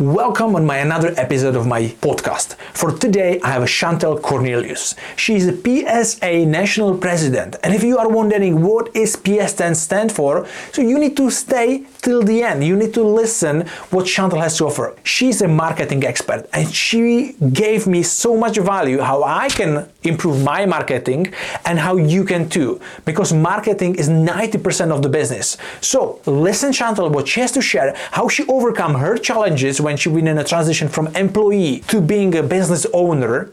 Welcome on my another episode of my podcast. For today, I have Chantal Cornelius. She is a PSA national president, and if you are wondering what is PSA stand for, so you need to stay till the end. You need to listen what Chantal has to offer. She's a marketing expert, and she gave me so much value how I can improve my marketing and how you can too, because marketing is 90% of the business. So listen, Chantal, what she has to share, how she overcome her challenges when she went in a transition from employee to being a business owner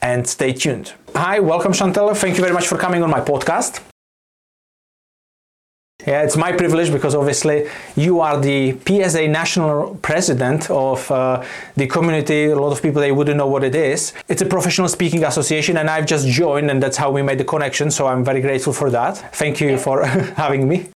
and stay tuned. Hi, welcome Chantal. Thank you very much for coming on my podcast. Yeah, it's my privilege because obviously you are the PSA national president of uh, the community. A lot of people they wouldn't know what it is. It's a professional speaking association, and I've just joined, and that's how we made the connection. So I'm very grateful for that. Thank you for having me.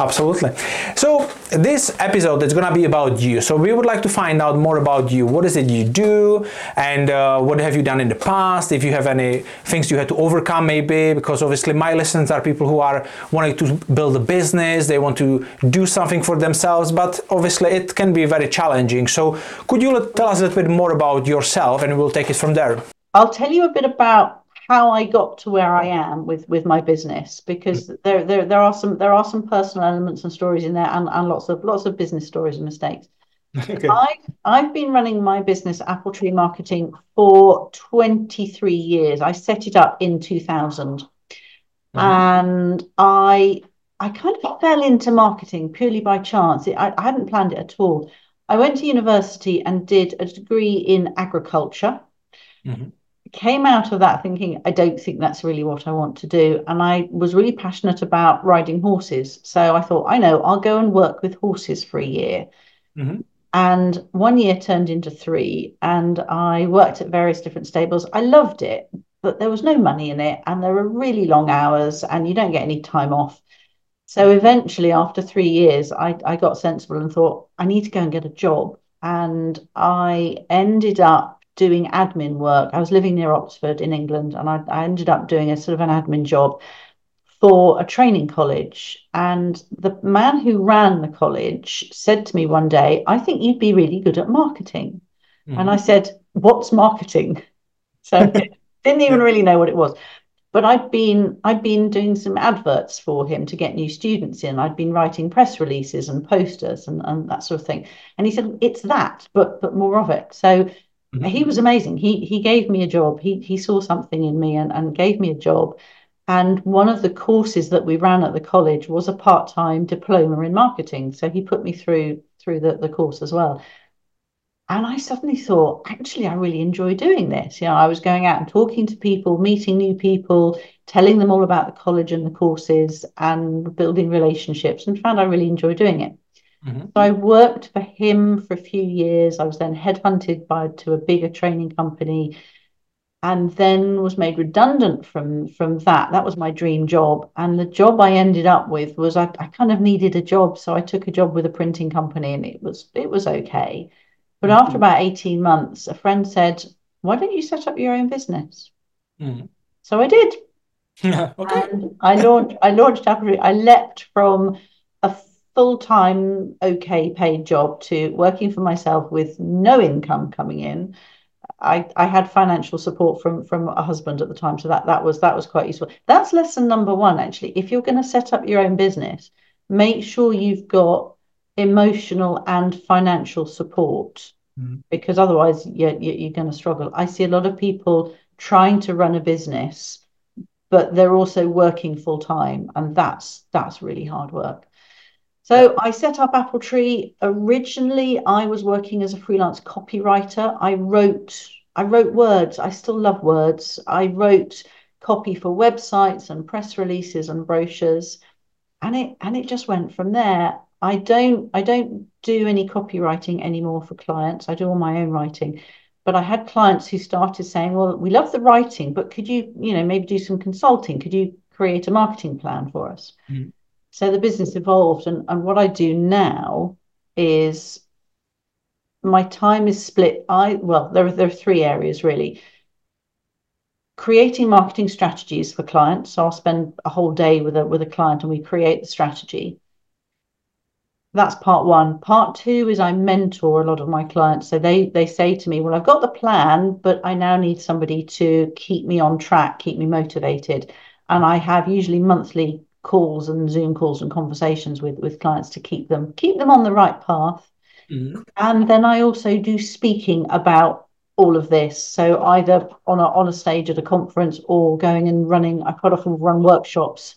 Absolutely. So this episode is gonna be about you. So we would like to find out more about you. What is it you do, and uh, what have you done in the past? If you have any things you had to overcome, maybe because obviously my listeners are people who are wanting to build a business. They want to do something for themselves, but obviously it can be very challenging. So could you tell us a little bit more about yourself, and we'll take it from there. I'll tell you a bit about how I got to where I am with with my business because there there there are some there are some personal elements and stories in there and, and lots of lots of business stories and mistakes. Okay. I've I've been running my business Apple Tree Marketing for 23 years. I set it up in 2000. Mm-hmm. And I I kind of fell into marketing purely by chance. It, I, I hadn't planned it at all. I went to university and did a degree in agriculture. Mm-hmm came out of that thinking, I don't think that's really what I want to do. And I was really passionate about riding horses. So I thought, I know, I'll go and work with horses for a year. Mm-hmm. And one year turned into three, and I worked at various different stables. I loved it, but there was no money in it, and there were really long hours, and you don't get any time off. So eventually, after three years, I, I got sensible and thought, I need to go and get a job. And I ended up doing admin work. I was living near Oxford in England, and I, I ended up doing a sort of an admin job for a training college. And the man who ran the college said to me one day, I think you'd be really good at marketing. Mm-hmm. And I said, What's marketing? So didn't even really know what it was. But I'd been I'd been doing some adverts for him to get new students in. I'd been writing press releases and posters and, and that sort of thing. And he said, It's that, but but more of it. So Mm-hmm. He was amazing. He he gave me a job. He he saw something in me and, and gave me a job. And one of the courses that we ran at the college was a part-time diploma in marketing. So he put me through through the, the course as well. And I suddenly thought, actually, I really enjoy doing this. You know, I was going out and talking to people, meeting new people, telling them all about the college and the courses and building relationships and found I really enjoy doing it. Mm-hmm. So I worked for him for a few years. I was then headhunted by to a bigger training company and then was made redundant from from that. That was my dream job. And the job I ended up with was I, I kind of needed a job. So I took a job with a printing company and it was it was okay. But mm-hmm. after about 18 months, a friend said, Why don't you set up your own business? Mm-hmm. So I did. Okay. And I launched I launched I leapt from a full-time okay paid job to working for myself with no income coming in. I, I had financial support from from a husband at the time so that that was that was quite useful. That's lesson number one actually. If you're going to set up your own business make sure you've got emotional and financial support mm. because otherwise you're, you're going to struggle. I see a lot of people trying to run a business but they're also working full time and that's that's really hard work so I set up Apple Tree. Originally, I was working as a freelance copywriter. I wrote I wrote words. I still love words. I wrote copy for websites and press releases and brochures. And it and it just went from there. I don't I don't do any copywriting anymore for clients. I do all my own writing. But I had clients who started saying, "Well, we love the writing, but could you, you know, maybe do some consulting? Could you create a marketing plan for us?" Mm. So the business evolved, and, and what I do now is my time is split. I well, there are there are three areas really. creating marketing strategies for clients. So I'll spend a whole day with a with a client and we create the strategy. That's part one. Part two is I mentor a lot of my clients. So they they say to me, Well, I've got the plan, but I now need somebody to keep me on track, keep me motivated. And I have usually monthly calls and Zoom calls and conversations with with clients to keep them keep them on the right path. Mm-hmm. And then I also do speaking about all of this. So either on a on a stage at a conference or going and running. I quite often run workshops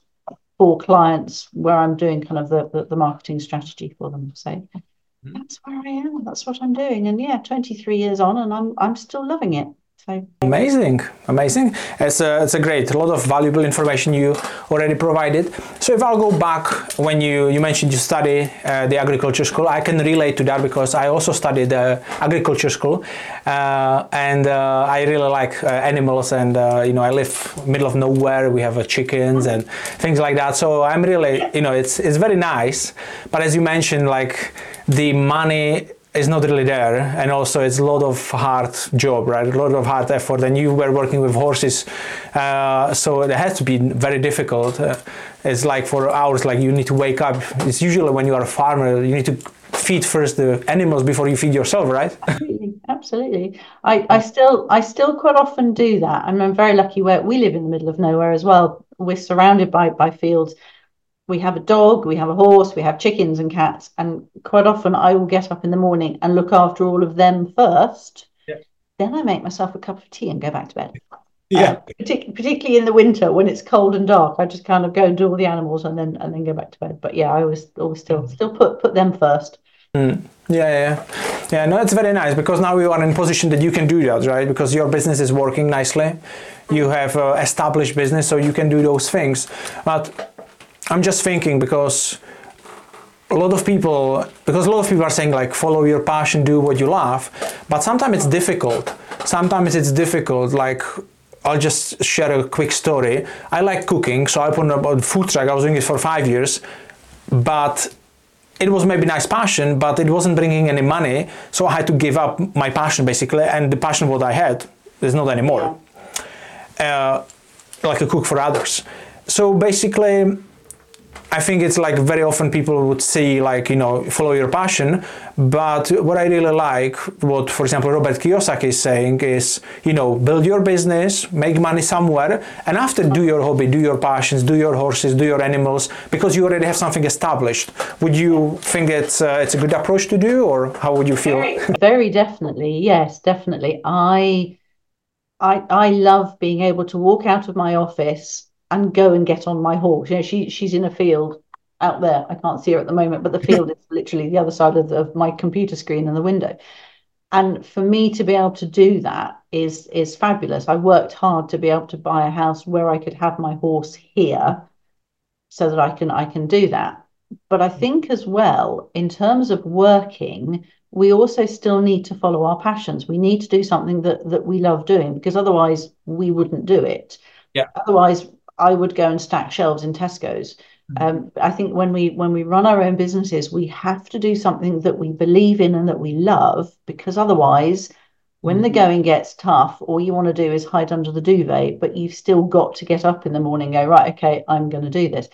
for clients where I'm doing kind of the the, the marketing strategy for them. So mm-hmm. that's where I am. That's what I'm doing. And yeah, 23 years on, and I'm I'm still loving it. So amazing, amazing. It's a, it's a great, a lot of valuable information you already provided. So if I'll go back when you you mentioned you study uh, the agriculture school, I can relate to that because I also studied uh, agriculture school, uh, and uh, I really like uh, animals, and uh, you know I live middle of nowhere. We have chickens and things like that. So I'm really, you know, it's it's very nice. But as you mentioned, like the money is not really there. And also it's a lot of hard job right? A lot of hard effort. And you were working with horses uh, so it has to be very difficult. Uh, it's like for hours like you need to wake up. It's usually when you are a farmer you need to feed first the animals before you feed yourself right? Absolutely. Absolutely. I, I still i still quite often do that. And i'm very lucky where we live in the middle of nowhere as well. We're surrounded by by fields we have a dog, we have a horse, we have chickens and cats, and quite often I will get up in the morning and look after all of them first. Yeah. Then I make myself a cup of tea and go back to bed. Yeah. Uh, partic- particularly in the winter when it's cold and dark, I just kind of go and do all the animals and then and then go back to bed. But yeah, I always always still still put put them first. Mm. Yeah, yeah, yeah. No, it's very nice because now you are in a position that you can do that, right? Because your business is working nicely, you have uh, established business, so you can do those things. But I'm just thinking because a lot of people because a lot of people are saying like follow your passion do what you love but sometimes it's difficult sometimes it's difficult like I'll just share a quick story. I like cooking, so I put on a food truck. I was doing it for five years, but it was maybe nice passion, but it wasn't bringing any money. So I had to give up my passion basically, and the passion what I had is not anymore. Uh, like a cook for others. So basically, I think it's like very often people would say like you know follow your passion, but what I really like, what for example Robert Kiyosaki is saying is you know build your business, make money somewhere, and after do your hobby, do your passions, do your horses, do your animals, because you already have something established. Would you think it's uh, it's a good approach to do, or how would you feel? Very, very definitely, yes, definitely. I I I love being able to walk out of my office and go and get on my horse. You know, she she's in a field out there. I can't see her at the moment, but the field is literally the other side of, the, of my computer screen and the window. And for me to be able to do that is is fabulous. I worked hard to be able to buy a house where I could have my horse here, so that I can I can do that. But I mm-hmm. think as well, in terms of working, we also still need to follow our passions. We need to do something that that we love doing because otherwise we wouldn't do it. Yeah. Otherwise, I would go and stack shelves in Tesco's. Mm. Um, I think when we when we run our own businesses, we have to do something that we believe in and that we love, because otherwise, when the mm. going gets tough, all you want to do is hide under the duvet, but you've still got to get up in the morning and go, right, okay, I'm going to do this.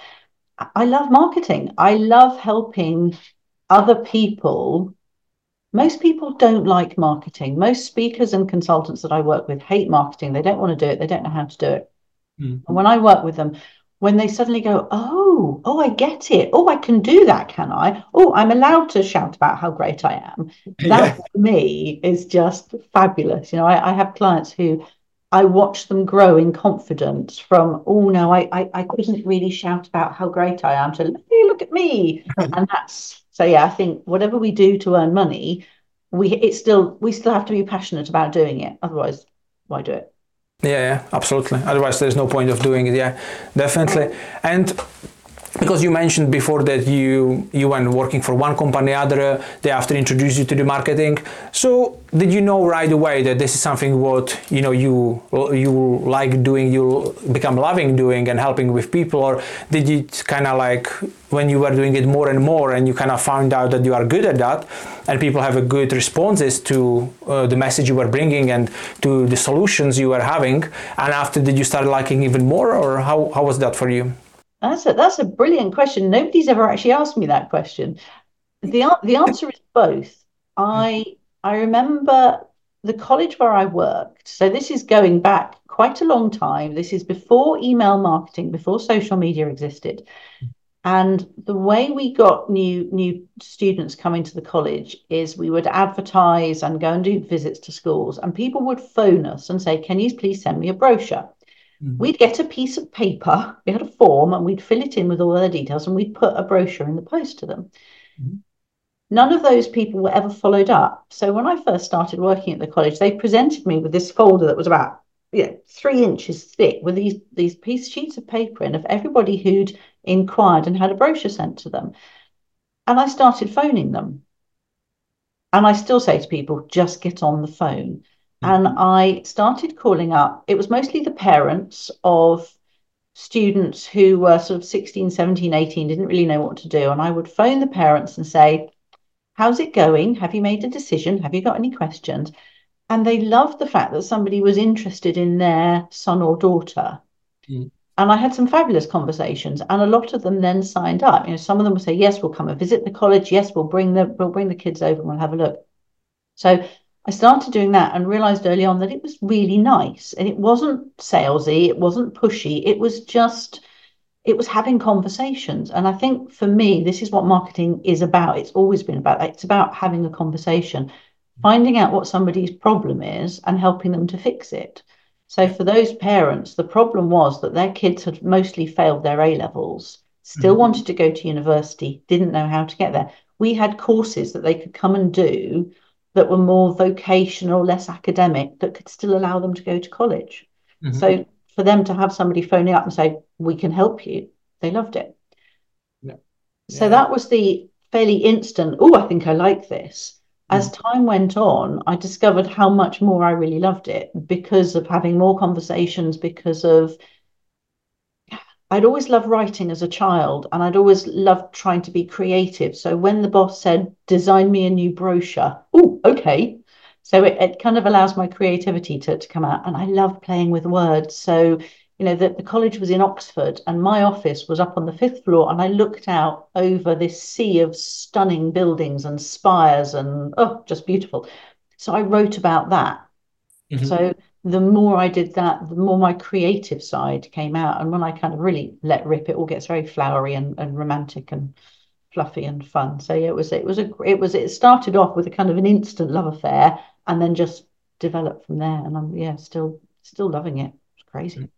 I love marketing. I love helping other people. Most people don't like marketing. Most speakers and consultants that I work with hate marketing. They don't want to do it. They don't know how to do it. Mm. And when I work with them, when they suddenly go, oh, oh, I get it. Oh, I can do that, can I? Oh, I'm allowed to shout about how great I am. That yeah. for me is just fabulous. You know, I, I, have clients who I watch them grow in confidence from, oh no, I, I, I couldn't really shout about how great I am to hey, look at me. and that's so yeah, I think whatever we do to earn money, we it's still we still have to be passionate about doing it. Otherwise, why do it? Yeah, yeah, absolutely. Otherwise, there's no point of doing it. Yeah, definitely. And because you mentioned before that you you went working for one company other they after introduced you to the marketing. So did you know right away that this is something what you know you you like doing you become loving doing and helping with people? Or did you kind of like when you were doing it more and more and you kind of found out that you are good at that and people have a good responses to uh, the message you were bringing and to the solutions you were having and after did you start liking even more or how, how was that for you that's a that's a brilliant question. Nobody's ever actually asked me that question. The the answer is both. Hmm. I I remember the college where I worked. So this is going back quite a long time. This is before email marketing, before social media existed. Hmm. And the way we got new new students coming to the college is we would advertise and go and do visits to schools, and people would phone us and say, "Can you please send me a brochure?" Mm-hmm. We'd get a piece of paper, we had a form, and we'd fill it in with all their details, and we'd put a brochure in the post to them. Mm-hmm. None of those people were ever followed up. So when I first started working at the college, they presented me with this folder that was about yeah, three inches thick with these these piece sheets of paper in of everybody who'd inquired and had a brochure sent to them. And I started phoning them. And I still say to people, just get on the phone. And mm-hmm. I started calling up, it was mostly the parents of students who were sort of 16, 17, 18, didn't really know what to do. And I would phone the parents and say, How's it going? Have you made a decision? Have you got any questions? And they loved the fact that somebody was interested in their son or daughter. Mm. And I had some fabulous conversations, and a lot of them then signed up. You know, some of them would say, "Yes, we'll come and visit the college. Yes, we'll bring the we'll bring the kids over and we'll have a look." So I started doing that and realized early on that it was really nice and it wasn't salesy, it wasn't pushy, it was just it was having conversations. And I think for me, this is what marketing is about. It's always been about it's about having a conversation, finding out what somebody's problem is and helping them to fix it. So for those parents, the problem was that their kids had mostly failed their A levels, still mm-hmm. wanted to go to university, didn't know how to get there. We had courses that they could come and do that were more vocational, less academic, that could still allow them to go to college. Mm-hmm. So for them to have somebody phoning up and say, "We can help you," they loved it. Yeah. Yeah. So that was the fairly instant. Oh, I think I like this. As mm. time went on, I discovered how much more I really loved it because of having more conversations, because of I'd always loved writing as a child and I'd always loved trying to be creative. So when the boss said, design me a new brochure, oh, okay. So it, it kind of allows my creativity to, to come out. And I love playing with words. So, you know, the, the college was in Oxford and my office was up on the fifth floor and I looked out over this sea of stunning buildings and spires and, oh, just beautiful. So I wrote about that. Mm-hmm. So the more I did that, the more my creative side came out. And when I kind of really let rip, it all gets very flowery and, and romantic and fluffy and fun. So yeah, it was it was a it was it started off with a kind of an instant love affair and then just developed from there. And I'm yeah, still still loving it. It's crazy.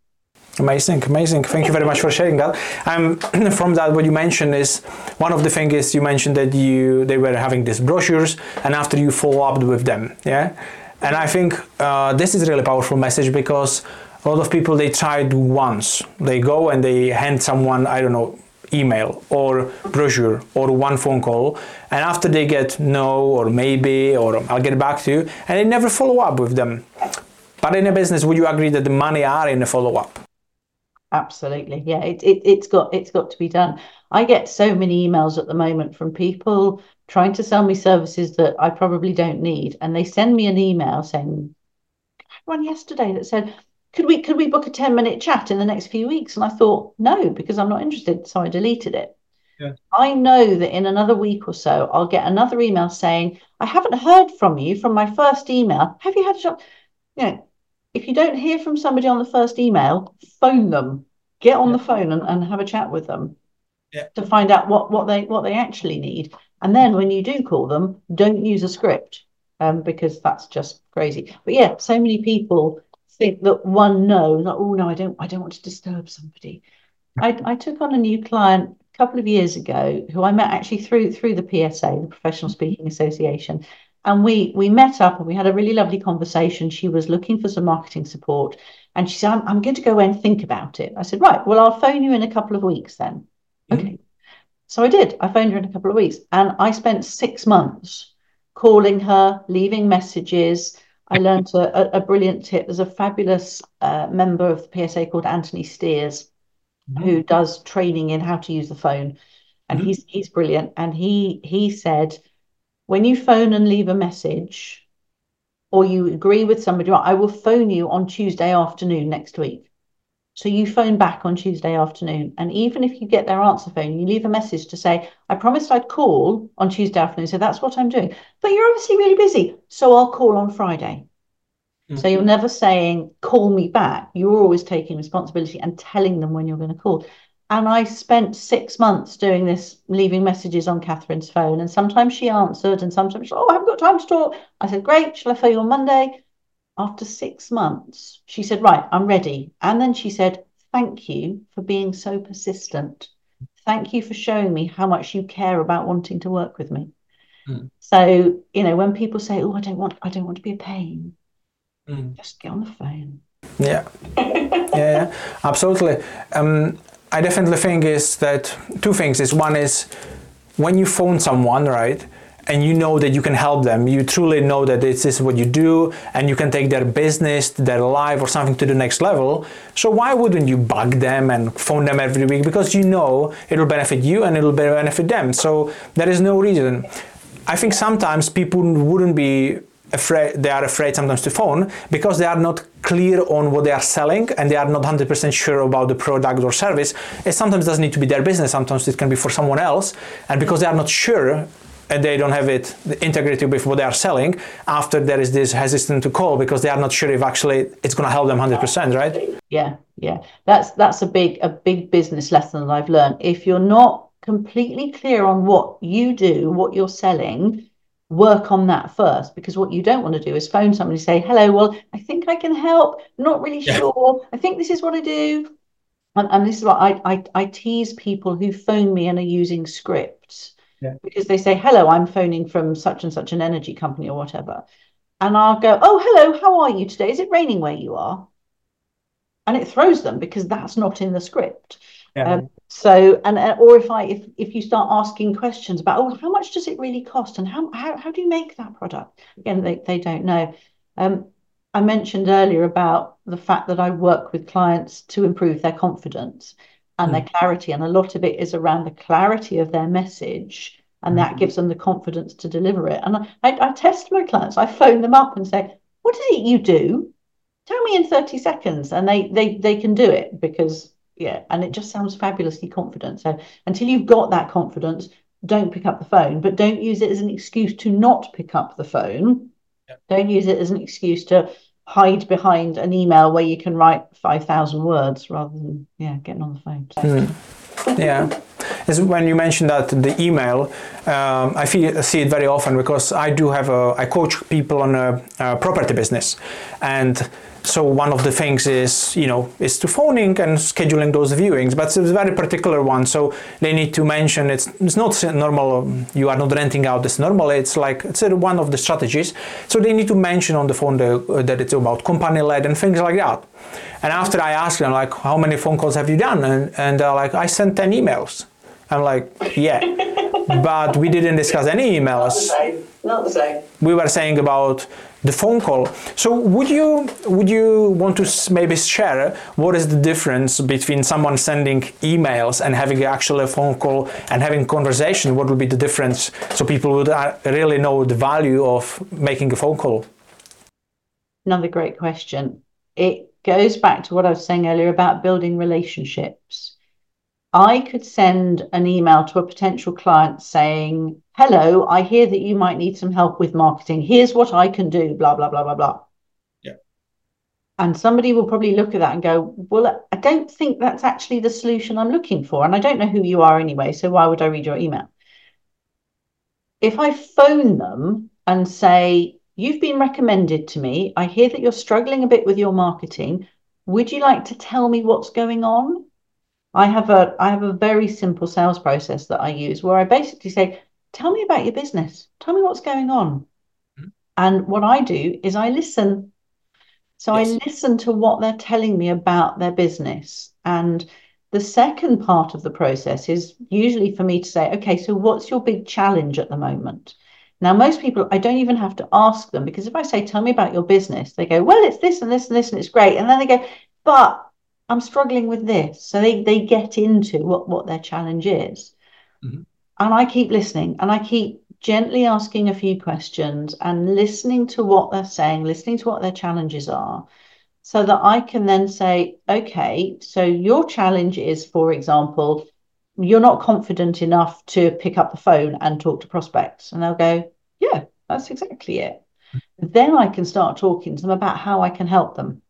Amazing, amazing. Thank you very much for sharing that. Um, from that, what you mentioned is one of the things is you mentioned that you they were having these brochures, and after you follow up with them, yeah. And I think uh, this is really powerful message because a lot of people they try it once. They go and they hand someone, I don't know, email or brochure or one phone call and after they get no or maybe or I'll get back to you and they never follow up with them. But in a business, would you agree that the money are in the follow up? Absolutely. Yeah, it, it, it's got it's got to be done. I get so many emails at the moment from people trying to sell me services that I probably don't need. And they send me an email saying, one yesterday that said, could we could we book a 10 minute chat in the next few weeks? And I thought, no, because I'm not interested. So I deleted it. Yeah. I know that in another week or so, I'll get another email saying, I haven't heard from you from my first email. Have you had a shot? You know, if you don't hear from somebody on the first email, phone them, get on yeah. the phone and, and have a chat with them yeah. to find out what, what they what they actually need. And then when you do call them, don't use a script um, because that's just crazy. But yeah, so many people think that one no, like, oh no, I don't, I don't want to disturb somebody. I, I took on a new client a couple of years ago who I met actually through through the PSA, the Professional Speaking Association, and we we met up and we had a really lovely conversation. She was looking for some marketing support, and she said, "I'm, I'm going to go and think about it." I said, "Right, well, I'll phone you in a couple of weeks then." Okay. Mm-hmm. So I did. I phoned her in a couple of weeks and I spent six months calling her, leaving messages. I learned a, a, brilliant tip. There's a fabulous uh, member of the PSA called Anthony Steers, mm-hmm. who does training in how to use the phone, and mm-hmm. he's he's brilliant. And he he said, when you phone and leave a message, or you agree with somebody, I will phone you on Tuesday afternoon next week. So you phone back on Tuesday afternoon. And even if you get their answer phone, you leave a message to say, I promised I'd call on Tuesday afternoon. So that's what I'm doing. But you're obviously really busy. So I'll call on Friday. Mm-hmm. So you're never saying, call me back. You're always taking responsibility and telling them when you're going to call. And I spent six months doing this, leaving messages on Catherine's phone. And sometimes she answered, and sometimes, she, oh, I haven't got time to talk. I said, great. Shall I phone you on Monday? after six months, she said, Right, I'm ready. And then she said, Thank you for being so persistent. Thank you for showing me how much you care about wanting to work with me. Mm. So, you know, when people say, Oh, I don't want I don't want to be a pain, mm. just get on the phone. Yeah. yeah, yeah, absolutely. Um, I definitely think is that two things is one is when you phone someone, right? and you know that you can help them. You truly know that this is what you do and you can take their business, their life, or something to the next level. So, why wouldn't you bug them and phone them every week? Because you know it'll benefit you and it'll benefit them. So, there is no reason. I think sometimes people wouldn't be afraid, they are afraid sometimes to phone because they are not clear on what they are selling and they are not 100% sure about the product or service. It sometimes doesn't need to be their business, sometimes it can be for someone else. And because they are not sure, and they don't have it integrated with what they are selling after there is this hesitant to call because they are not sure if actually it's going to help them 100% right yeah yeah that's that's a big a big business lesson that i've learned if you're not completely clear on what you do what you're selling work on that first because what you don't want to do is phone somebody and say hello well i think i can help not really yeah. sure i think this is what i do and, and this is what I, I i tease people who phone me and are using scripts yeah. because they say, hello, I'm phoning from such and such an energy company or whatever. And I'll go, oh, hello, how are you today? Is it raining where you are? And it throws them because that's not in the script. Yeah. Um, so, and uh, or if I if if you start asking questions about, oh, how much does it really cost, and how how, how do you make that product? Again, they they don't know. Um, I mentioned earlier about the fact that I work with clients to improve their confidence and mm. their clarity. And a lot of it is around the clarity of their message. And mm. that gives them the confidence to deliver it. And I, I, I test my clients. I phone them up and say, what is it you do? Tell me in 30 seconds. And they they they can do it because yeah, and it just sounds fabulously confident. So until you've got that confidence, don't pick up the phone, but don't use it as an excuse to not pick up the phone. Yeah. Don't use it as an excuse to hide behind an email where you can write 5,000 words rather than, yeah, getting on the phone. Mm. Yeah. As when you mentioned that the email, um, I feel, see it very often because I do have a, I coach people on a, a property business. And so one of the things is you know is to phoning and scheduling those viewings but it's a very particular one. So they need to mention it's, it's not normal you are not renting out this normally it's like it's one of the strategies. So they need to mention on the phone the, that it's about company let and things like that. And after i ask them like how many phone calls have you done? And, and they're like i sent 10 emails i'm like yeah but we didn't discuss any emails not the same. We were saying about the phone call. So would you would you want to maybe share what is the difference between someone sending emails and having actually a phone call and having conversation? What would be the difference so people would uh, really know the value of making a phone call? Another great question. It goes back to what I was saying earlier about building relationships. I could send an email to a potential client saying, Hello, I hear that you might need some help with marketing. Here's what I can do, blah, blah, blah, blah, blah. Yeah. And somebody will probably look at that and go, Well, I don't think that's actually the solution I'm looking for. And I don't know who you are anyway. So why would I read your email? If I phone them and say, You've been recommended to me, I hear that you're struggling a bit with your marketing. Would you like to tell me what's going on? I have a I have a very simple sales process that I use where I basically say, "Tell me about your business. Tell me what's going on." Mm-hmm. And what I do is I listen. So yes. I listen to what they're telling me about their business and The second part of the process is usually for me to say, okay, so what's your big challenge at the moment? Now, most people, I don't even have to ask them because if I say, tell me about your business, they go, well, it's this and this and this and it's great. And then they go, but I'm struggling with this. So they, they get into what, what their challenge is. Mm-hmm. And I keep listening and I keep gently asking a few questions and listening to what they're saying, listening to what their challenges are so that I can then say, okay, so your challenge is, for example, you're not confident enough to pick up the phone and talk to prospects. And they'll go, yeah, that's exactly it. then I can start talking to them about how I can help them.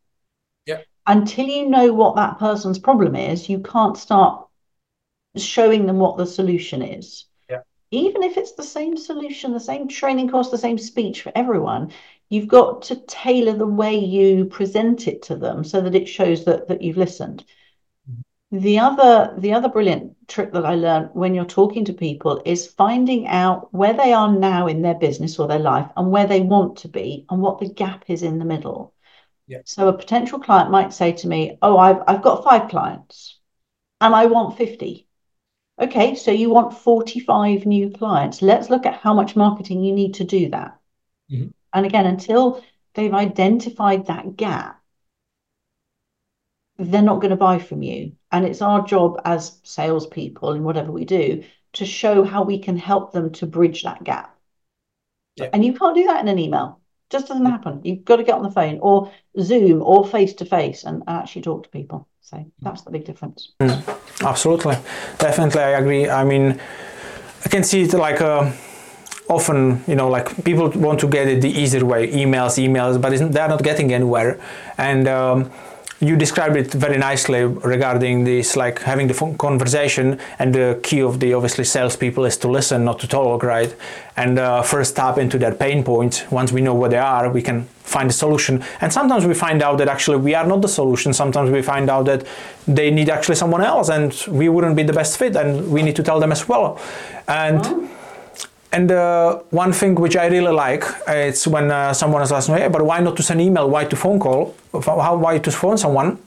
Until you know what that person's problem is, you can't start showing them what the solution is. Yeah. Even if it's the same solution, the same training course, the same speech for everyone, you've got to tailor the way you present it to them so that it shows that that you've listened mm-hmm. the other the other brilliant trick that i learned when you're talking to people is finding out where they are now in their business or their life and where they want to be and what the gap is in the middle yeah. so a potential client might say to me oh i've, I've got five clients and i want 50 okay so you want 45 new clients let's look at how much marketing you need to do that mm-hmm. And again, until they've identified that gap, they're not going to buy from you. And it's our job as salespeople in whatever we do to show how we can help them to bridge that gap. Yeah. And you can't do that in an email. Just doesn't happen. You've got to get on the phone or Zoom or face to face and actually talk to people. So that's the big difference. Mm, absolutely. Definitely, I agree. I mean, I can see it like a often you know like people want to get it the easier way emails emails but they're not getting anywhere and um, you described it very nicely regarding this like having the conversation and the key of the obviously salespeople is to listen not to talk right? And uh, first tap into their pain points. Once we know what they are we can find a solution. And sometimes we find out that actually we are not the solution. Sometimes we find out that they need actually someone else and we wouldn't be the best fit and we need to tell them as well. And and uh, one thing which I really like, it's when uh, someone is asking, hey, but why not to send email? Why to phone call? How, why to phone someone?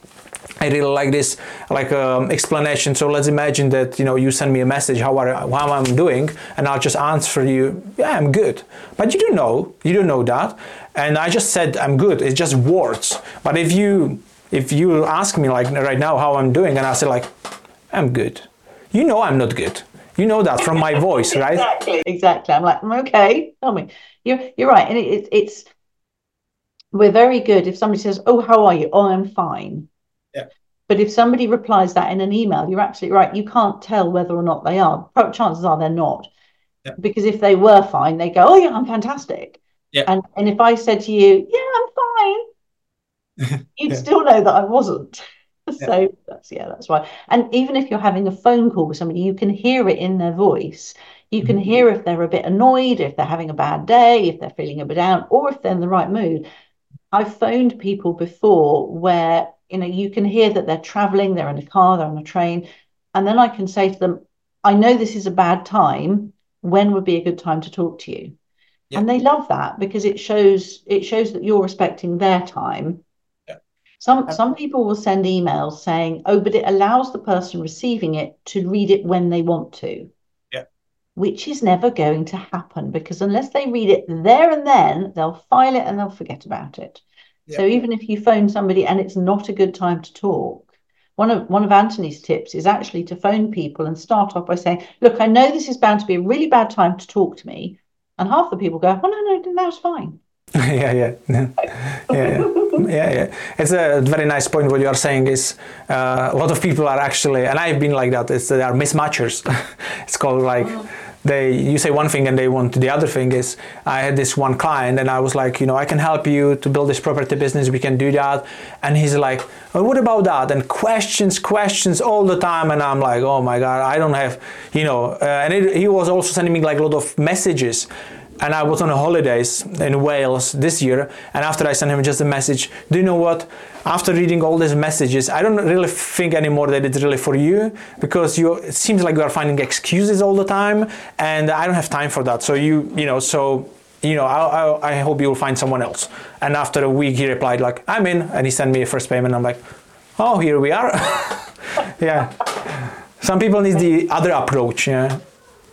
I really like this like um, explanation. So let's imagine that you know you send me a message how are how I'm doing, and I'll just answer you, yeah, I'm good. But you don't know, you don't know that, and I just said I'm good. It's just words. But if you if you ask me like right now how I'm doing, and I say like I'm good, you know I'm not good. You know that from my voice, right? Exactly. Exactly. I'm like, mm, okay. Tell me. You're you're right, and it, it, it's we're very good if somebody says, "Oh, how are you?" "Oh, I'm fine." Yeah. But if somebody replies that in an email, you're absolutely right. You can't tell whether or not they are. Chances are they're not. Yeah. Because if they were fine, they go, "Oh yeah, I'm fantastic." Yeah. And and if I said to you, "Yeah, I'm fine," you'd yeah. still know that I wasn't. so that's yeah that's why. And even if you're having a phone call with somebody you can hear it in their voice. You can mm-hmm. hear if they're a bit annoyed if they're having a bad day if they're feeling a bit down or if they're in the right mood. I've phoned people before where you know you can hear that they're traveling they're in a car they're on a train and then i can say to them i know this is a bad time. When would be a good time to talk to you? Yeah. and they love that because it shows it shows that you're respecting their time some some people will send emails saying, "Oh, but it allows the person receiving it to read it when they want to." Yeah. Which is never going to happen because unless they read it there and then, they'll file it and they'll forget about it. Yeah. So even if you phone somebody and it's not a good time to talk, one of one of Anthony's tips is actually to phone people and start off by saying, "Look, I know this is bound to be a really bad time to talk to me," and half the people go, "Oh no, no, that's fine." yeah, yeah, yeah, yeah, yeah, yeah. It's a very nice point. What you are saying is uh, a lot of people are actually, and I've been like that. It's they are mismatchers. it's called like. Oh. They, you say one thing and they want the other thing is i had this one client and i was like you know i can help you to build this property business we can do that and he's like oh, what about that and questions questions all the time and i'm like oh my god i don't have you know uh, and it, he was also sending me like a lot of messages and I was on holidays in Wales this year. And after I sent him just a message, do you know what? After reading all these messages, I don't really think anymore that it's really for you because you. It seems like you are finding excuses all the time, and I don't have time for that. So you, you know, so you know, I, I, I hope you will find someone else. And after a week, he replied like, "I'm in," and he sent me a first payment. I'm like, "Oh, here we are." yeah. Some people need the other approach. Yeah.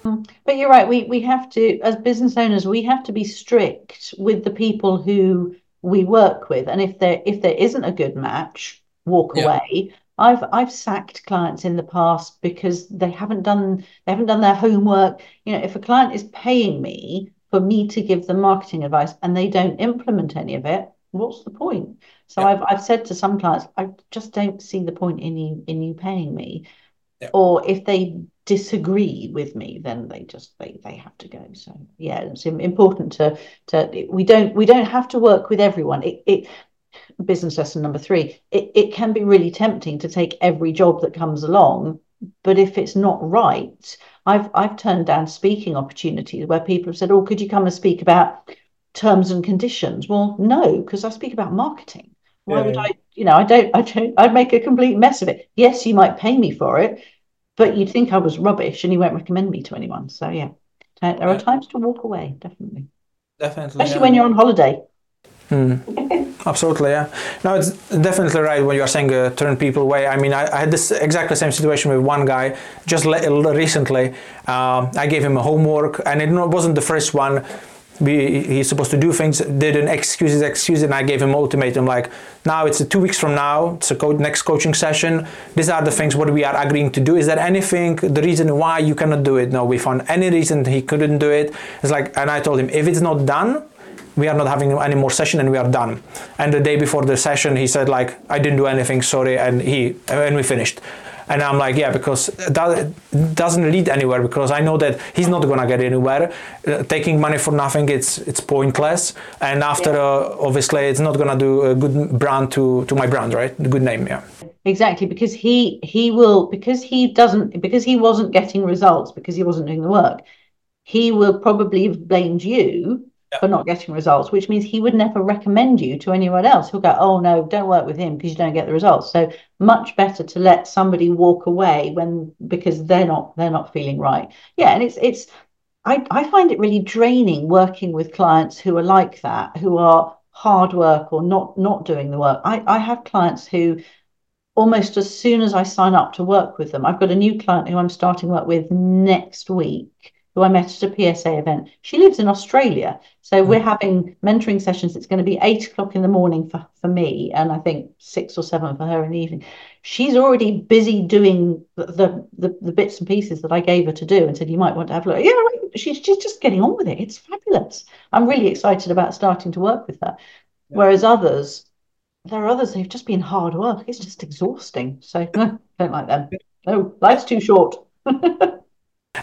But you're right. We we have to, as business owners, we have to be strict with the people who we work with, and if there if there isn't a good match, walk yeah. away. I've I've sacked clients in the past because they haven't done they haven't done their homework. You know, if a client is paying me for me to give them marketing advice and they don't implement any of it, what's the point? So yeah. I've I've said to some clients, I just don't see the point in you in you paying me. Yeah. Or if they disagree with me, then they just they they have to go. So yeah, it's important to to we don't we don't have to work with everyone. It, it business lesson number three. It it can be really tempting to take every job that comes along, but if it's not right, I've I've turned down speaking opportunities where people have said, "Oh, could you come and speak about terms and conditions?" Well, no, because I speak about marketing. Why yeah. would I? You know, I don't. I don't. I'd make a complete mess of it. Yes, you might pay me for it, but you'd think I was rubbish, and you won't recommend me to anyone. So yeah, there are times to walk away. Definitely. Definitely. Especially yeah. when you're on holiday. Hmm. Absolutely, yeah. No, it's definitely right when you are saying uh, turn people away. I mean, I, I, had this exactly same situation with one guy just le- recently. Uh, I gave him a homework, and it wasn't the first one he's supposed to do things, didn't excuse his excuse and I gave him ultimatum like, now it's two weeks from now, it's a co- next coaching session. These are the things what we are agreeing to do. Is there anything, the reason why you cannot do it? No, we found any reason he couldn't do it. It's like, and I told him, if it's not done, we are not having any more session and we are done. And the day before the session, he said like, I didn't do anything, sorry, and he, and we finished. And I'm like, yeah, because that doesn't lead anywhere because I know that he's not gonna get anywhere. Uh, taking money for nothing, it's it's pointless. And after, yeah. uh, obviously, it's not gonna do a good brand to to my brand, right? The good name, yeah. Exactly, because he he will because he doesn't because he wasn't getting results because he wasn't doing the work. He will probably have blamed you for not getting results, which means he would never recommend you to anyone else. He'll go, "Oh no, don't work with him because you don't get the results." So much better to let somebody walk away when because they're not they're not feeling right. Yeah, and it's it's I I find it really draining working with clients who are like that, who are hard work or not not doing the work. I I have clients who almost as soon as I sign up to work with them, I've got a new client who I'm starting work with next week who I met at a PSA event. She lives in Australia. So we're hmm. having mentoring sessions. It's going to be eight o'clock in the morning for, for me, and I think six or seven for her in the evening. She's already busy doing the, the, the bits and pieces that I gave her to do and said, You might want to have a look. Yeah, she's, she's just getting on with it. It's fabulous. I'm really excited about starting to work with her. Yeah. Whereas others, there are others who've just been hard work. It's just exhausting. So don't like them. No, life's too short.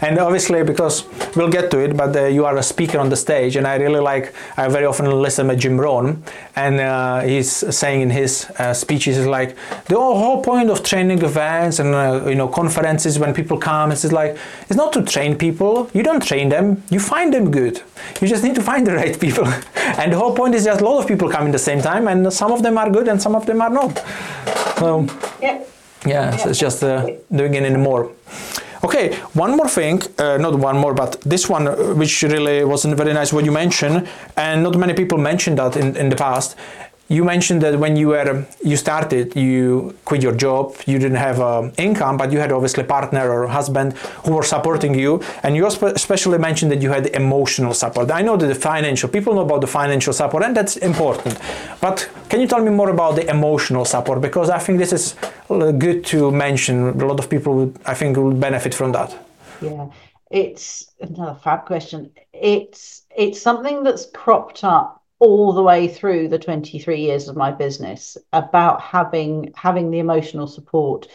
and obviously because we'll get to it but uh, you are a speaker on the stage and i really like i very often listen to jim rohn and uh, he's saying in his uh, speeches is like the whole point of training events and uh, you know conferences when people come it's like it's not to train people. You don't train them. You find them good. You just need to find the right people. And the whole point is just a lot of people come in the same time and some of them are good and some of them are not. So yeah, yeah, so it's just uh, doing it anymore Okay, one more thing, uh, not one more, but this one, uh, which really wasn't very nice what you mentioned, and not many people mentioned that in, in the past, you mentioned that when you were you started you quit your job you didn't have uh, income but you had obviously partner or husband who were supporting you and you especially mentioned that you had emotional support. I know that the financial people know about the financial support and that's important. But can you tell me more about the emotional support? Because i think this is uh, good to mention. A lot of people would i think will benefit from that. Yeah. It's another fab question. It's it's something that's cropped up all the way through the 23 years of my business about having having the emotional support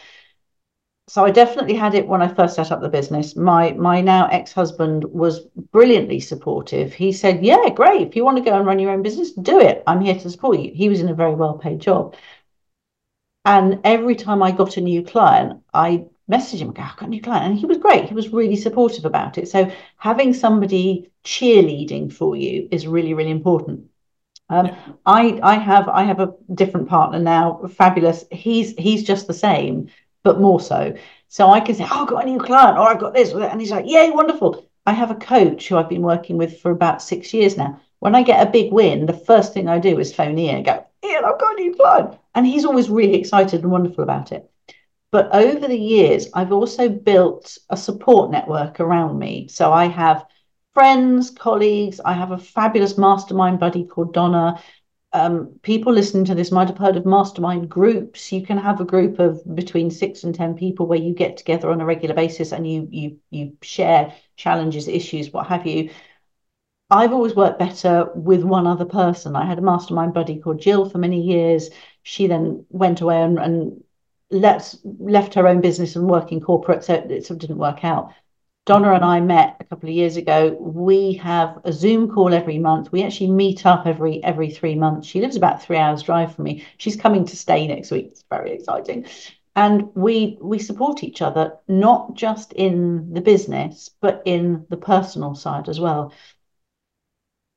so I definitely had it when I first set up the business. My my now ex-husband was brilliantly supportive. He said, "Yeah, great. If you want to go and run your own business, do it. I'm here to support you." He was in a very well-paid job. And every time I got a new client, I messaged him, I've got a new client. And he was great. He was really supportive about it. So having somebody cheerleading for you is really, really important. Um, yeah. I I have I have a different partner now, fabulous. He's he's just the same, but more so. So I can say, oh, I've got a new client, or I've got this, and he's like, yay, wonderful. I have a coach who I've been working with for about six years now. When I get a big win, the first thing I do is phone Ian and go, Ian, I've got a new client, and he's always really excited and wonderful about it. But over the years, I've also built a support network around me. So I have friends, colleagues, I have a fabulous mastermind buddy called Donna. Um, people listening to this might have heard of mastermind groups. You can have a group of between six and ten people where you get together on a regular basis and you you you share challenges, issues, what have you. I've always worked better with one other person. I had a mastermind buddy called Jill for many years. She then went away and, and left left her own business and work in corporate, so it sort of didn't work out. Donna and I met a couple of years ago. We have a Zoom call every month. We actually meet up every every three months. She lives about three hours drive from me. She's coming to stay next week. It's very exciting. And we we support each other, not just in the business, but in the personal side as well.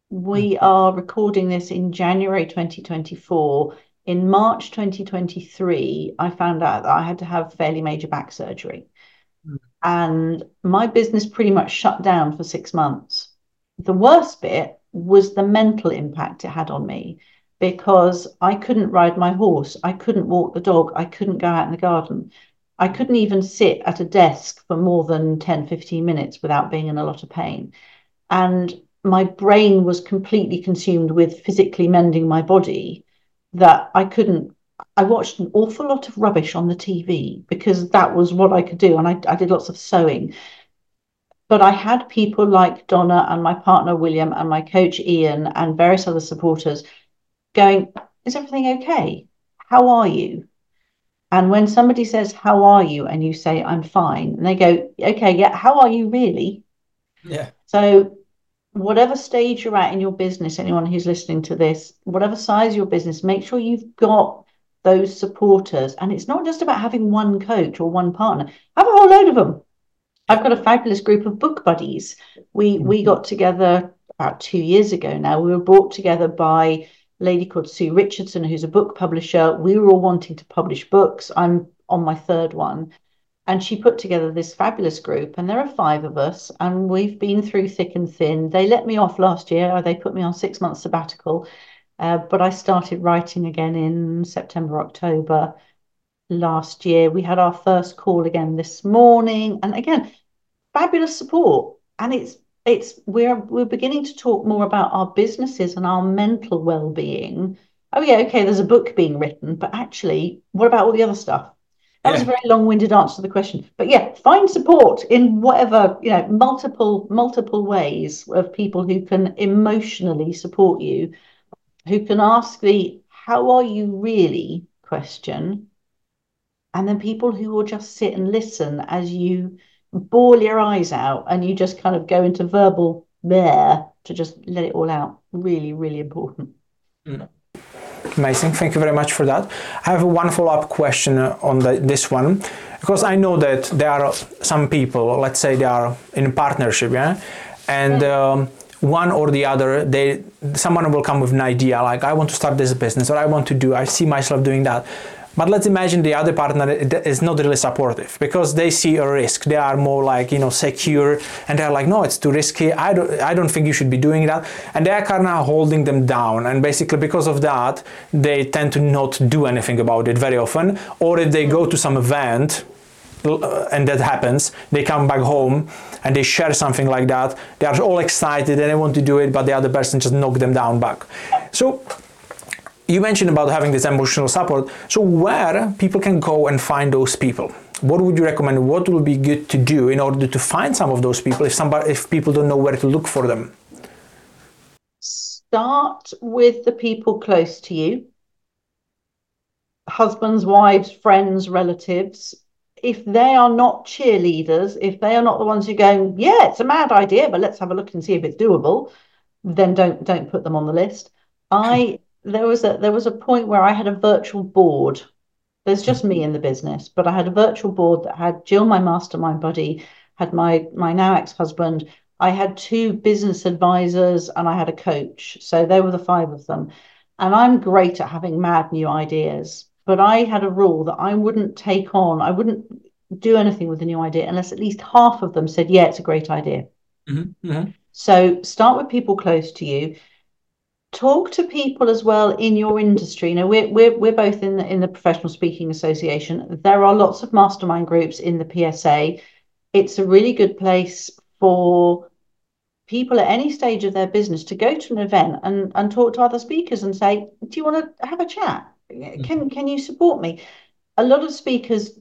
We mm-hmm. are recording this in January 2024. In March 2023, I found out that I had to have fairly major back surgery and my business pretty much shut down for six months. The worst bit was the mental impact it had on me because I couldn't ride my horse, I couldn't walk the dog, I couldn't go out in the garden. I couldn't even sit at a desk for more than 10, 15 minutes without being in a lot of pain. And my brain was completely consumed with physically mending my body that I couldn't I watched an awful lot of rubbish on the TV because that was what I could do. And I, I did lots of sewing. But I had people like Donna and my partner William and my coach Ian and various other supporters going, Is everything okay? How are you? And when somebody says, How are you? and you say, I'm fine, and they go, Okay, yeah, how are you really? Yeah. So whatever stage you're at in your business, anyone who's listening to this, whatever size your business, make sure you've got those supporters. And it's not just about having one coach or one partner, have a whole load of them. I've got a fabulous group of book buddies. We mm-hmm. we got together about two years ago now. We were brought together by a lady called Sue Richardson, who's a book publisher. We were all wanting to publish books. I'm on my third one. And she put together this fabulous group, and there are five of us, and we've been through thick and thin. They let me off last year. They put me on six months sabbatical uh, but I started writing again in September, October last year. We had our first call again this morning, and again, fabulous support. And it's it's we're we're beginning to talk more about our businesses and our mental well-being. Oh yeah, okay, there's a book being written, but actually, what about all the other stuff? That yeah. was a very long-winded answer to the question. But yeah, find support in whatever, you know, multiple, multiple ways of people who can emotionally support you who can ask the how are you really? question. And then people who will just sit and listen as you bawl your eyes out and you just kind of go into verbal there to just let it all out. Really really important. Mm. amazing. Thank you very much for that. I have one follow-up question on the, this one. Because i know that there are some people let's say they are in partnership yeah? And. Um, one or the other they someone will come with an idea like i want to start this business or i want to do i see myself doing that. But let's imagine the other partner is not really supportive because they see a risk. They are more like you know secure and they're like no it's too risky. I don't i don't think you should be doing that. And they are kind of holding them down. And basically because of that they tend to not do anything about it very often. Or if they go to some event uh, and that happens they come back home and they share something like that they are all excited and they want to do it but the other person just knock them down back. So you mentioned about having this emotional support. So where people can go and find those people? What would you recommend? What would be good to do in order to find some of those people if somebody if people don't know where to look for them? Start with the people close to you. Husbands wives friends relatives if they are not cheerleaders, if they are not the ones who going, yeah, it's a mad idea, but let's have a look and see if it's doable, then don't don't put them on the list. I there was a there was a point where I had a virtual board. There's just me in the business, but I had a virtual board that had Jill, my mastermind buddy, had my my now ex-husband. I had two business advisors and I had a coach. So there were the five of them. And I'm great at having mad new ideas but I had a rule that I wouldn't take on, I wouldn't do anything with a new idea unless at least half of them said, yeah, it's a great idea. Mm-hmm. Mm-hmm. So start with people close to you. talk to people as well in your industry. You know, we're we're we're both in the in the Professional Speaking Association. There are lots of mastermind groups in the PSA. It's a really good place for people at any stage of their business to go to an event and, and talk to other speakers and say, Do you want to have a chat? Can mm-hmm. can you support me? A lot of speakers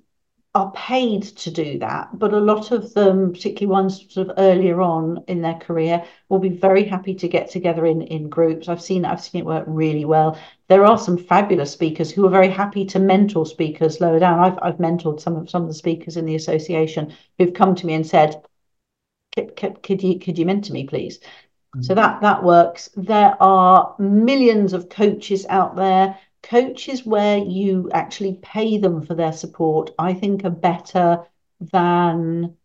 are paid to do that, but a lot of them, particularly ones sort of earlier on in their career, will be very happy to get together in in groups. I've seen I've seen it work really well. There are some fabulous speakers who are very happy to mentor speakers lower down. I've I've mentored some of some of the speakers in the association who've come to me and said, "Could, could, could you could you mentor me, please?" Mm-hmm. So that that works. There are millions of coaches out there coaches where you actually pay them for their support, I think are better than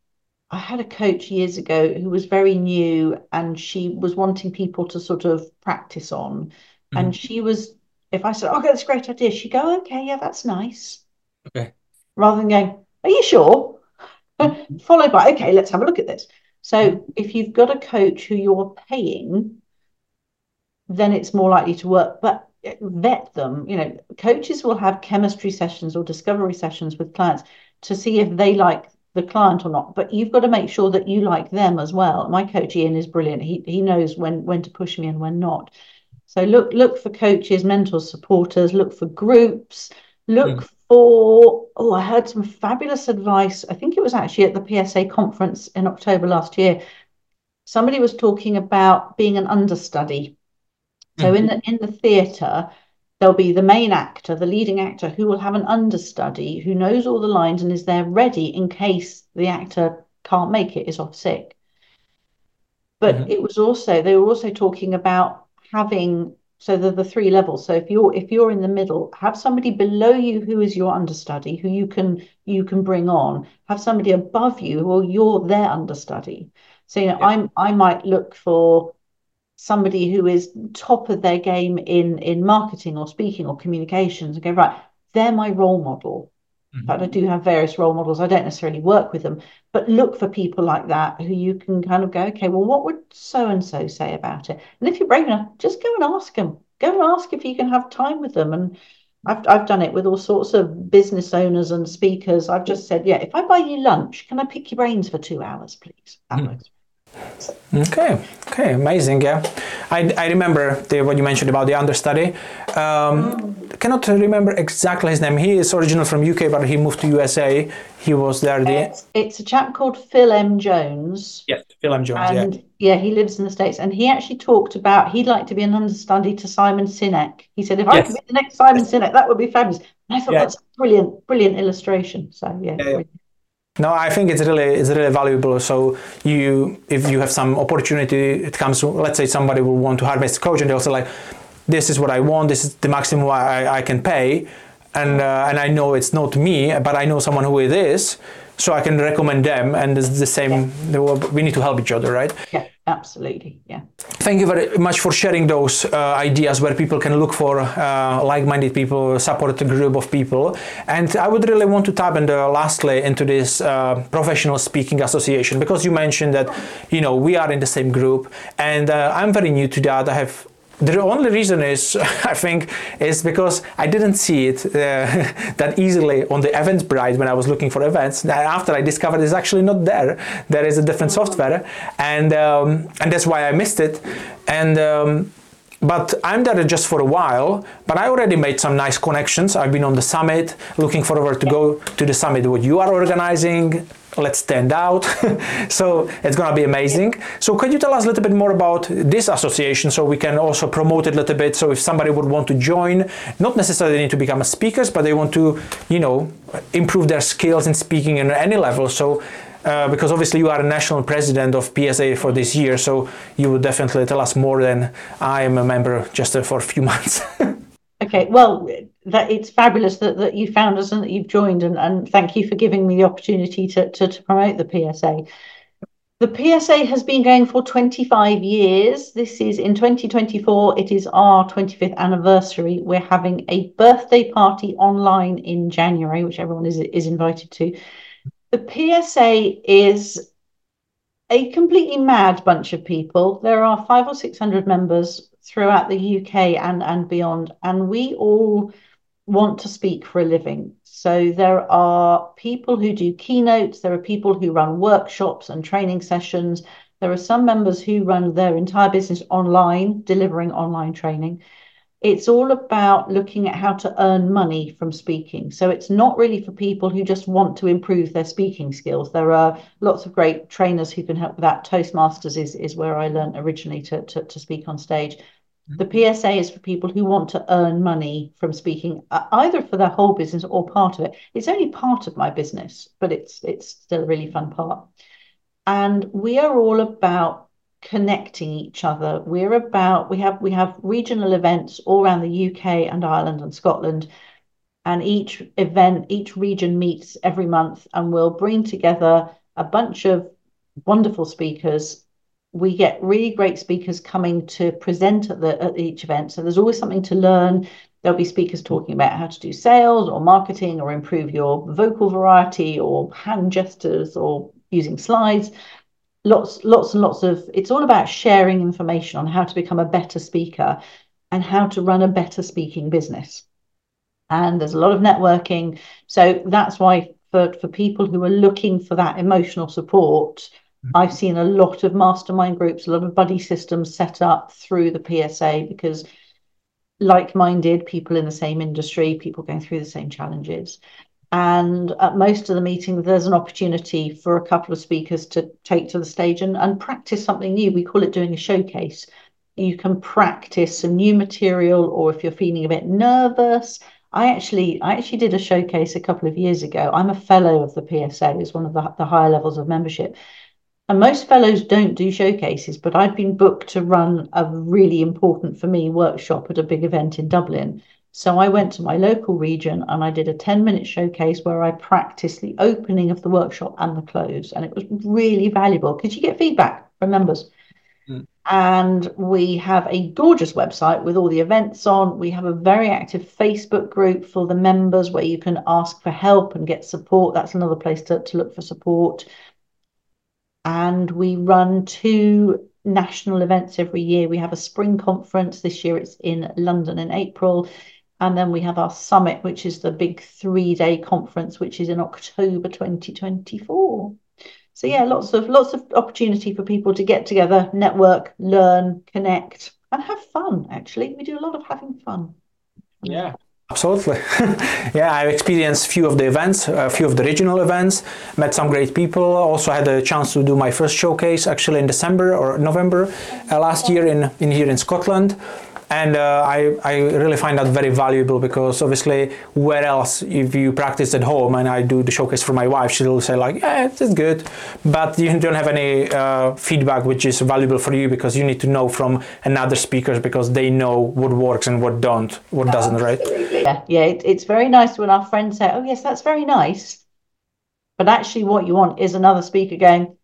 I had a coach years ago who was very new and she was wanting people to sort of practice on. Mm-hmm. And she was, if I said, okay, that's a great idea, she'd go, okay, yeah, that's nice. Okay. Rather than going, are you sure? Mm-hmm. Followed by, okay, let's have a look at this. So mm-hmm. if you've got a coach who you're paying, then it's more likely to work. But vet them. You know, coaches will have chemistry sessions or discovery sessions with clients to see if they like the client or not. But you've got to make sure that you like them as well. My coach Ian is brilliant. He he knows when when to push me and when not. So look look for coaches, mentors, supporters. Look for groups. Look mm. for oh, I heard some fabulous advice. I think it was actually at the PSA conference in October last year. Somebody was talking about being an understudy so in the in the theatre, there'll be the main actor, the leading actor, who will have an understudy who knows all the lines and is there ready in case the actor can't make it, is off sick. But mm-hmm. it was also they were also talking about having so the, the three levels. So if you're if you're in the middle, have somebody below you who is your understudy, who you can you can bring on. Have somebody above you who you're their understudy. So you know, yeah. I'm I might look for somebody who is top of their game in in marketing or speaking or communications and go right they're my role model mm-hmm. but i do have various role models i don't necessarily work with them but look for people like that who you can kind of go okay well what would so and so say about it and if you're brave enough just go and ask them go and ask if you can have time with them and I've, I've done it with all sorts of business owners and speakers. I've just said, yeah, if I buy you lunch, can I pick your brains for two hours, please? That mm. works Okay, okay, amazing. Yeah, I, I remember the, what you mentioned about the understudy. Um, cannot remember exactly his name. He is original from UK, but he moved to USA. He was there. The... It's, it's a chap called Phil M. Jones. Yes, Phil M. Jones. And yeah. yeah, he lives in the States. And he actually talked about he'd like to be an understudy to Simon Sinek. He said, if yes. I could be the next Simon. Sinek, that would be fabulous. And I thought that's a brilliant, brilliant illustration. So yeah. yeah, yeah. No, I think it's really it's really valuable. So you, if you have some opportunity, it comes. Let's say somebody will want to harvest coach, and they'll say like, "This is what I want. This is the maximum I, I can pay," and uh, and I know it's not me, but I know someone who it is, so I can recommend them. And it's the same. Yeah. We need to help each other, right? Yeah. Absolutely, yeah. Thank you very much for sharing those uh, ideas where people can look for uh, like-minded people, support a group of people. And I would really want to tap into lastly into this uh, professional speaking association because you mentioned that you know we are in the same group, and uh, I'm very new to that. I have the only reason is, I think, is because I didn't see it uh, that easily on the Eventbrite when I was looking for events. After I discovered it's actually not there. There is a different software, and um, and that's why I missed it. And um, but I'm there just for a while. But I already made some nice connections. I've been on the summit, looking forward to go to the summit what you are organizing let's stand out. so it's going to be amazing. So could you tell us a little bit more about this association so we can also promote it a little bit? So if somebody would want to join, not necessarily need to become a speakers, but they want to, you know, improve their skills in speaking in any level. So uh, because obviously you are a national president of PSA for this year, so you would definitely tell us more than I am a member just for a few months. okay, well, that it's fabulous that, that you found us and that you've joined and, and thank you for giving me the opportunity to, to, to promote the PSA. The PSA has been going for 25 years. This is in 2024, it is our 25th anniversary. We're having a birthday party online in January, which everyone is, is invited to. The PSA is a completely mad bunch of people. There are five or six hundred members throughout the UK and, and beyond, and we all want to speak for a living. So there are people who do keynotes, there are people who run workshops and training sessions. There are some members who run their entire business online, delivering online training it's all about looking at how to earn money from speaking. So it's not really for people who just want to improve their speaking skills. There are lots of great trainers who can help with that. Toastmasters is, is where I learned originally to, to, to speak on stage. The PSA is for people who want to earn money from speaking, uh, either for their whole business or part of it. It's only part of my business, but it's it's still a really fun part. And we are all about connecting each other. We're about we have we have regional events all around the UK and Ireland and Scotland. And each event, each region meets every month and we'll bring together a bunch of wonderful speakers. We get really great speakers coming to present at the at each event. So there's always something to learn. There'll be speakers talking about how to do sales or marketing or improve your vocal variety or hand gestures or using slides lots lots and lots of it's all about sharing information on how to become a better speaker and how to run a better speaking business and there's a lot of networking so that's why for for people who are looking for that emotional support. I've seen a lot of mastermind groups, a lot of buddy systems set up through the PSA because like minded people in the same industry, people going through the same challenges. And at most of the meetings, there's an opportunity for a couple of speakers to take to the stage and, and practice something new. We call it doing a showcase. You can practice some new material, or if you're feeling a bit nervous, I actually I actually did a showcase a couple of years ago. I'm a fellow of the PSA, it's one of the, the higher levels of membership. And most fellows don't do showcases, but I'd been booked to run a really important for me workshop at a big event in Dublin. So I went to my local region and I did a 10 minute showcase where I practiced the opening of the workshop and the close. And it was really valuable because you get feedback from members. Mm. And we have a gorgeous website with all the events on. We have a very active Facebook group for the members where you can ask for help and get support. That's another place to, to look for support. And we run two national events every year. We have a spring conference. This year it's in London in April. And then we have our summit, which is the big three day conference, which is in October 2024. So yeah, lots of lots of opportunity for people to get together, network, learn, connect, and have fun. Actually, we do a lot of having fun. Yeah, Absolutely. yeah, I've experienced a few of the events, a few of the regional events, met some great people. Also had a chance to do my first showcase actually in December or November uh, last year in, in here in Scotland and uh, I, I really find that very valuable because obviously where else if you practice at home and I do the showcase for my wife she'll say like yeah it's good. But you don't have any uh, feedback which is valuable for you because you need to know from another speakers because they know what works and what don't what doesn't right? yeah yeah it, it's very nice when our friends say oh yes that's very nice. But actually what you want is another speaker going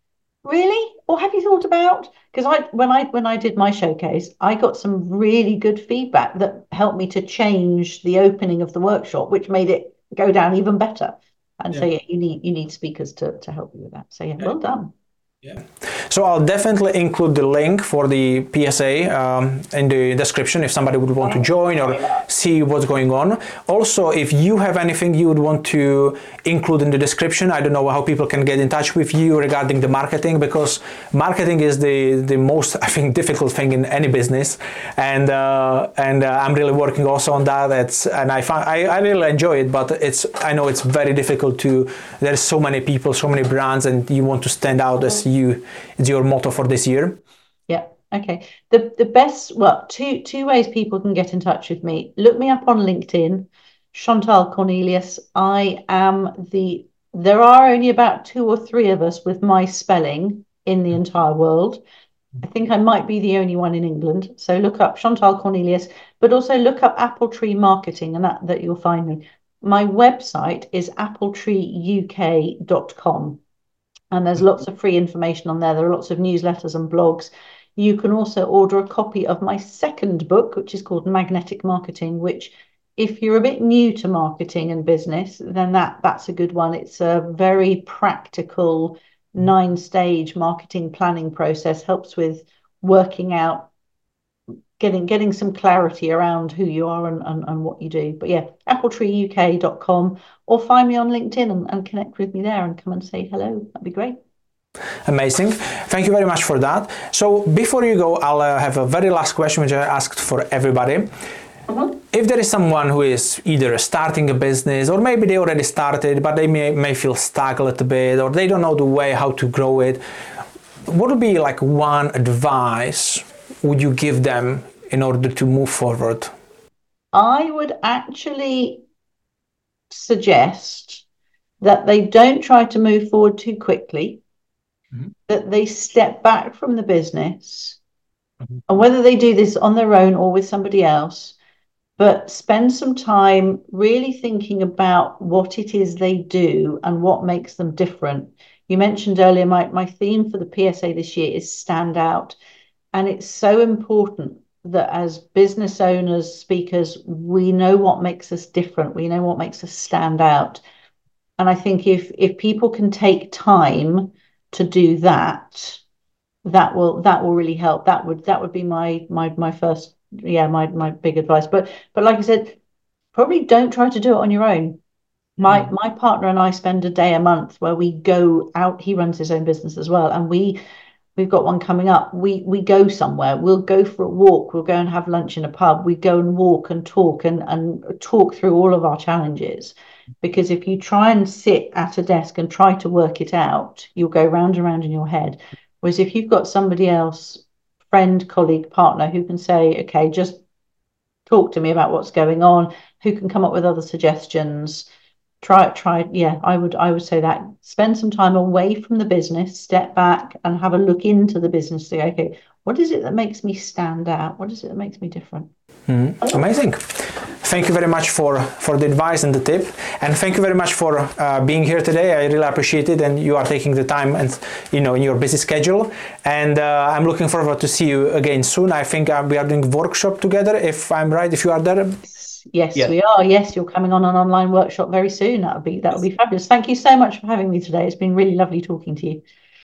really or have you thought about because I when I when I did my showcase, I got some really good feedback that helped me to change the opening of the workshop, which made it go down even better. And yeah. so yeah, you need you need speakers to to help you with that. So yeah, yeah. well done. So I'll definitely include the link for the PSA um, in the description if somebody would want to join or see what's going on. Also, if you have anything you would want to include in the description, I don't know how people can get in touch with you regarding the marketing because marketing is the, the most I think difficult thing in any business, and uh, and uh, I'm really working also on that. It's and I find I, I really enjoy it, but it's I know it's very difficult to. There's so many people, so many brands, and you want to stand out as you is your motto for this year? Yeah. Okay. The the best well two two ways people can get in touch with me. Look me up on LinkedIn, Chantal Cornelius. I am the there are only about two or three of us with my spelling in the entire world. I think I might be the only one in England. So look up Chantal Cornelius, but also look up Apple Tree Marketing and that, that you'll find me. My website is appletreeuk.com and there's lots of free information on there. There are lots of newsletters and blogs. You can also order a copy of my second book, which is called Magnetic Marketing, which if you're a bit new to marketing and business, then that that's a good one. It's a very practical nine stage marketing planning process helps with working out getting getting some clarity around who you are and, and, and what you do. But yeah, appletreeuk.com or find me on LinkedIn and, and connect with me there and come and say hello. That'd be great. Amazing. Thank you very much for that. So before you go, I'll uh, have a very last question which I asked for everybody. Mm-hmm. If there is someone who is either starting a business or maybe they already started but they may, may feel stuck a little bit or they don't know the way how to grow it, what would be like one advice would you give them in order to move forward? I would actually suggest that they don't try to move forward too quickly, mm-hmm. that they step back from the business, mm-hmm. and whether they do this on their own or with somebody else, but spend some time really thinking about what it is they do and what makes them different. You mentioned earlier, my, my theme for the PSA this year is stand out. And it's so important that as business owners, speakers, we know what makes us different. We know what makes us stand out. And I think if if people can take time to do that, that will that will really help. That would that would be my my my first yeah my my big advice. But but like I said, probably don't try to do it on your own. My mm. my partner and I spend a day a month where we go out. He runs his own business as well, and we we've got one coming up. We we go somewhere. We'll go for a walk. We'll go and have lunch in a pub. We go and walk and talk and and talk through all of our challenges. Because if you try and sit at a desk and try to work it out you'll go round and round in your head. Whereas if you've got somebody else friend colleague partner who can say okay just talk to me about what's going on. Who can come up with other suggestions try it try yeah i would i would say that. Spend some time away from the business step back and have a look into the business say okay what is it that makes me stand out? What is it that makes me different? Mm-hmm. amazing. Thank you very much for for the advice and the tip. And thank you very much for uh, being here today. I really appreciate it. And you are taking the time and you know in your busy schedule. And uh, i'm looking forward to see you again soon. I think uh, we are doing workshop together if i'm right if you are there Yes, we are. Yes, you're coming on an online workshop very soon. That would be that would be fabulous. Thank you so much for having me today. It's been really lovely talking to you.